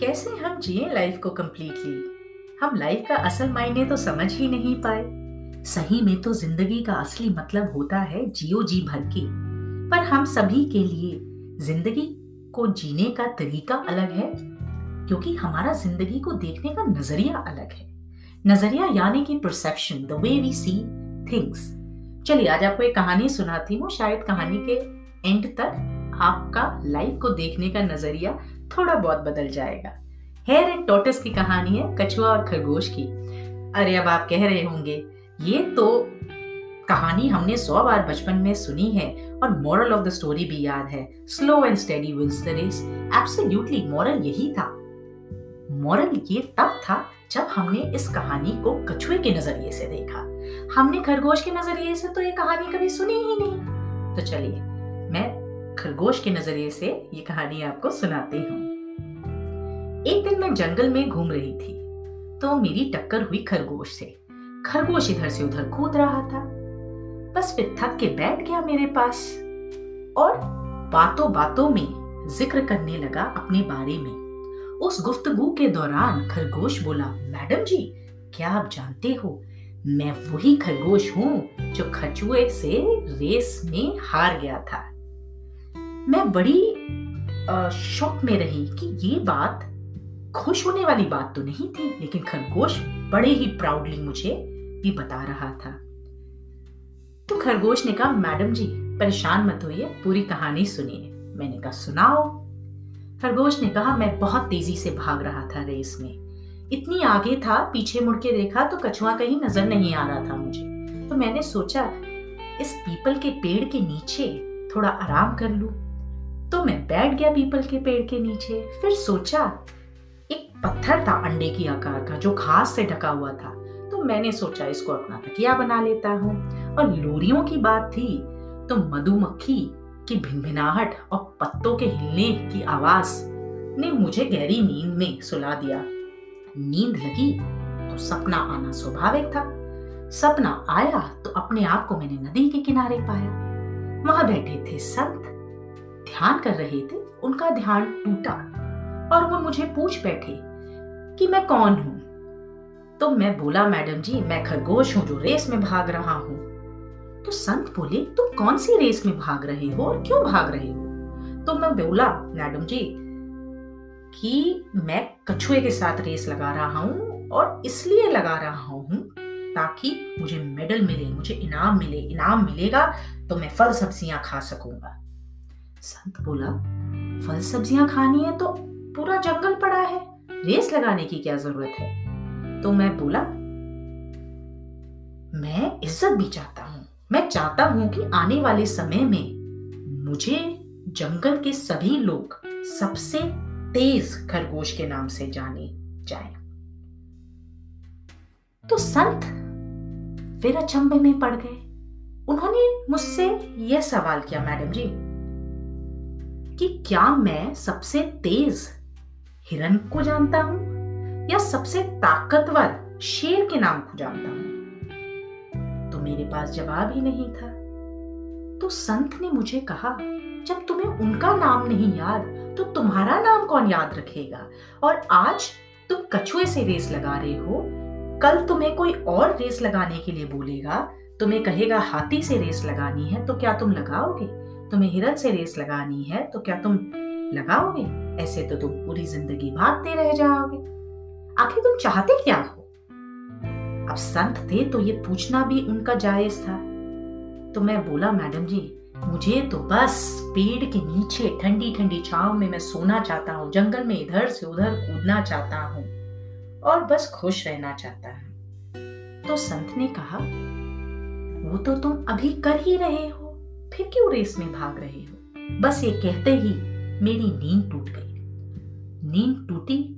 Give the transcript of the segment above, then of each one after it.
कैसे हम जिए लाइफ को कम्प्लीटली हम लाइफ का असल मायने तो समझ ही नहीं पाए। सही में तो ज़िंदगी का असली मतलब होता है जियो जी भर के। पर हम सभी के लिए ज़िंदगी को जीने का तरीका अलग है, क्योंकि हमारा ज़िंदगी को देखने का नज़रिया अलग है। नज़रिया यानी कि perception the way we see things चलिए, आज आपको एक कहानी सुनाती हूँ। शायद कहानी के एंड तक आपका लाइफ को देखने का नज़रिया थोड़ा बहुत बदल जाएगा। हेयर एंड टोटस की कहानी है कछुआ और खरगोश की। अरे, अब आप कह रहे होंगे, ये तो कहानी हमने सौ बार बचपन में सुनी है और मॉरल ऑफ़ द स्टोरी भी याद है। Slow and steady wins the race absolutely moral यही था। मॉरल ये तब था जब हमने इस कहानी को कछुए के नज़रिए से देखा। हमने खरगोश के नज़रिए से तो ये कहानी कभी सुनी ही नहीं। तो चलिए, मैं खरगोश के नज़रिए से ये कहानी आपको सुनाती हूँ। एक दिन मैं जंगल में घूम रही थी तो मेरी टक्कर हुई खरगोश से। खरगोश इधर से उधर कूद रहा था। बस फिर थक के बैठ गया मेरे पास और बातों बातों में ज़िक्र करने लगा अपने बारे में। उस गुफ्तगु के दौरान खरगोश बोला, मैडम जी, क्या आप जानते हो, मैं वही खरगोश हूँ जो खचुए से रेस में हार गया था। मैं बड़ी शौक में रही कि ये बात खुश होने वाली बात तो नहीं थी, लेकिन खरगोश बड़े ही प्राउडली मुझे भी बता रहा था। तो खरगोश ने कहा, मैडम जी, परेशान मत होइए, पूरी कहानी सुनिए। मैंने कहा, सुनाओ। खरगोश ने कहा, मैं बहुत तेज़ी से भाग रहा था रेस में। इतनी आगे था, पीछे मुड़ के देखा तो कछुआ कहीं नज़र नहीं आ रहा था मुझे। तो मैंने सोचा, इस पीपल के पेड़ के नीचे थोड़ा आराम कर लू। तो मैं बैठ गया पीपल के पेड़ के नीचे, फिर सोचा पत्थर था अंडे की आकार का, जो घास से ढका हुआ था। तो मैंने सोचा इसको अपना तकिया बना लेता हूँ। और लोरियों की बात थी तो मधुमक्खी की भिनभिनाहट और पत्तों के हिलने की आवाज़ ने मुझे गहरी नींद में सुला दिया। नींद लगी तो सपना आना स्वाभाविक था। सपना आया तो अपने आप को मैंने नदी के किनारे पाया। वहाँ बैठे थे संत, ध्यान कर रहे थे, उनका ध्यान टूटा और वो मुझे पूछ बैठे कि मैं कौन हूँ? तो मैं बोला, मैडम जी, मैं खरगोश हूँ जो रेस में भाग रहा हूँ। तो संत बोले, तुम कौन सी रेस में भाग रहे हो और क्यों भाग रहे हो? तो मैं बोला, मैडम जी, कि मैं कछुए के साथ रेस लगा रहा हूँ और इसलिए लगा रहा हूँ ताकि मुझे मेडल मिले, मुझे इनाम मिले, इनाम मिलेगा तो मैं फल सब्ज़ियाँ खा सकूँगा। संत बोला, फल सब्ज़ियाँ खानी है तो पूरा जंगल पड़ा है। रेस लगाने की क्या ज़रूरत है? तो मैं बोला, मैं इज़्ज़त भी चाहता हूँ। मैं चाहता हूँ कि आने वाले समय में मुझे जंगल के सभी लोग सबसे तेज खरगोश के नाम से जाने जाए। तो संत फिर अचंभे में पड़ गए। उन्होंने मुझसे यह सवाल किया, मैडम जी, कि क्या मैं सबसे तेज हिरन को जानता हूँ, या सबसे ताकतवर शेर के नाम को जानता हूँ? तो मेरे पास जवाब ही नहीं था। तो संत ने मुझे कहा, जब तुम्हें उनका नाम नहीं याद तो तुम्हारा नाम कौन याद रखेगा? और आज तुम कछुए से रेस लगा रहे हो, कल तुम्हें कोई और रेस लगाने के लिए बोलेगा, तुम्हें कहेगा, हाथी से रेस लगानी है तो क्या तुम लगाओगे? तुम्हें हिरन से रेस लगानी है तो क्या तुम लगाओगे? ऐसे तो तुम पूरी ज़िंदगी भागते रह जाओगे। आखिर तुम चाहते क्या हो? अब संत थे तो ये पूछना भी उनका जायज़ था। तो मैं बोला, मैडम जी, मुझे तो बस पेड़ के नीचे ठंडी ठंडी छाव में मैं सोना चाहता हूँ, जंगल में इधर से उधर कूदना चाहता हूँ और बस खुश रहना चाहता हूँ। तो संत ने कहा, वो तो तुम अभी कर ही रहे हो, फिर क्यों रेस में भाग रहे हो? बस ये कहते ही मेरी नींद टूट गई। नींद टूटी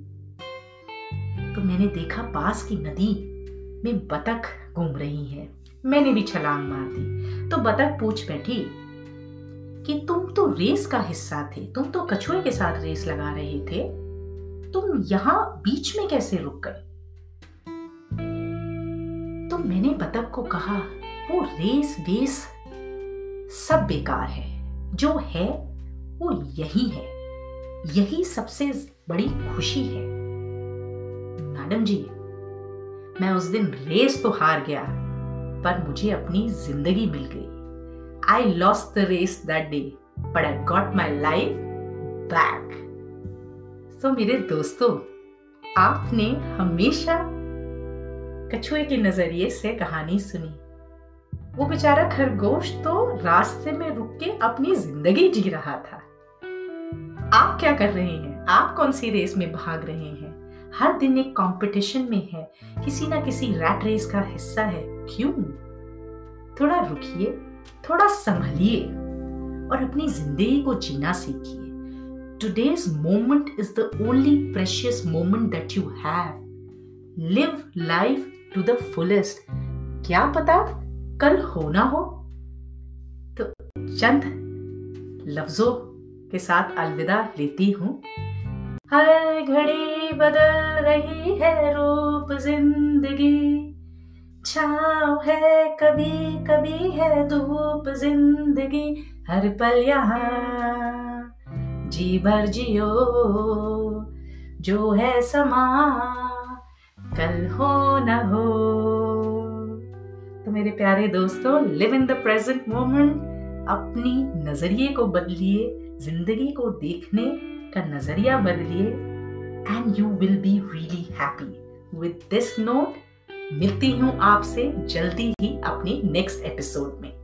तो मैंने देखा पास की नदी में बतख घूम रही है। मैंने भी छलांग मार दी। तो बतख पूछ बैठी कि तुम तो रेस का हिस्सा थे, तुम तो कछुए के साथ रेस लगा रहे थे। तुम यहाँ बीच में कैसे रुक गए? तो मैंने बतख को कहा, वो रेस वेस सब बेकार है। जो है वो यही है। यही सबसे बड़ी खुशी है। मैडम जी, मैं उस दिन रेस तो हार गया, पर मुझे अपनी ज़िंदगी मिल गई। I lost the race that day but I got my life back so मेरे दोस्तों, आपने हमेशा कछुए के नज़रिए से कहानी सुनी। वो बेचारा खरगोश तो रास्ते में रुक के अपनी ज़िंदगी जी रहा था। आप क्या कर रहे हैं? आप कौन सी रेस में भाग रहे हैं? हर दिन एक कंपटीशन में है। किसी ना किसी रैट रेस का हिस्सा है। क्यों? थोड़ा रुकिए, थोड़ा संभलिए और अपनी ज़िंदगी को जीना सीखिए। Today's moment is the only precious moment that you have. Live life to the fullest. क्या पता कल होना हो? तो चंद लफ्जों के साथ अलविदा लेती हूँ। हर घड़ी बदल रही है रूप ज़िंदगी। छाव है कभी कभी है धूप ज़िंदगी। हर पल यहाँ जी भर जियो, जो है समा, कल हो न हो। तो मेरे प्यारे दोस्तों live in the present moment अपनी नज़रिए को बदलिए ज़िंदगी को देखने का नज़रिया बदलिए and you will be really happy with this note मिलती हूँ आपसे जल्दी ही अपने नेक्स्ट एपिसोड में।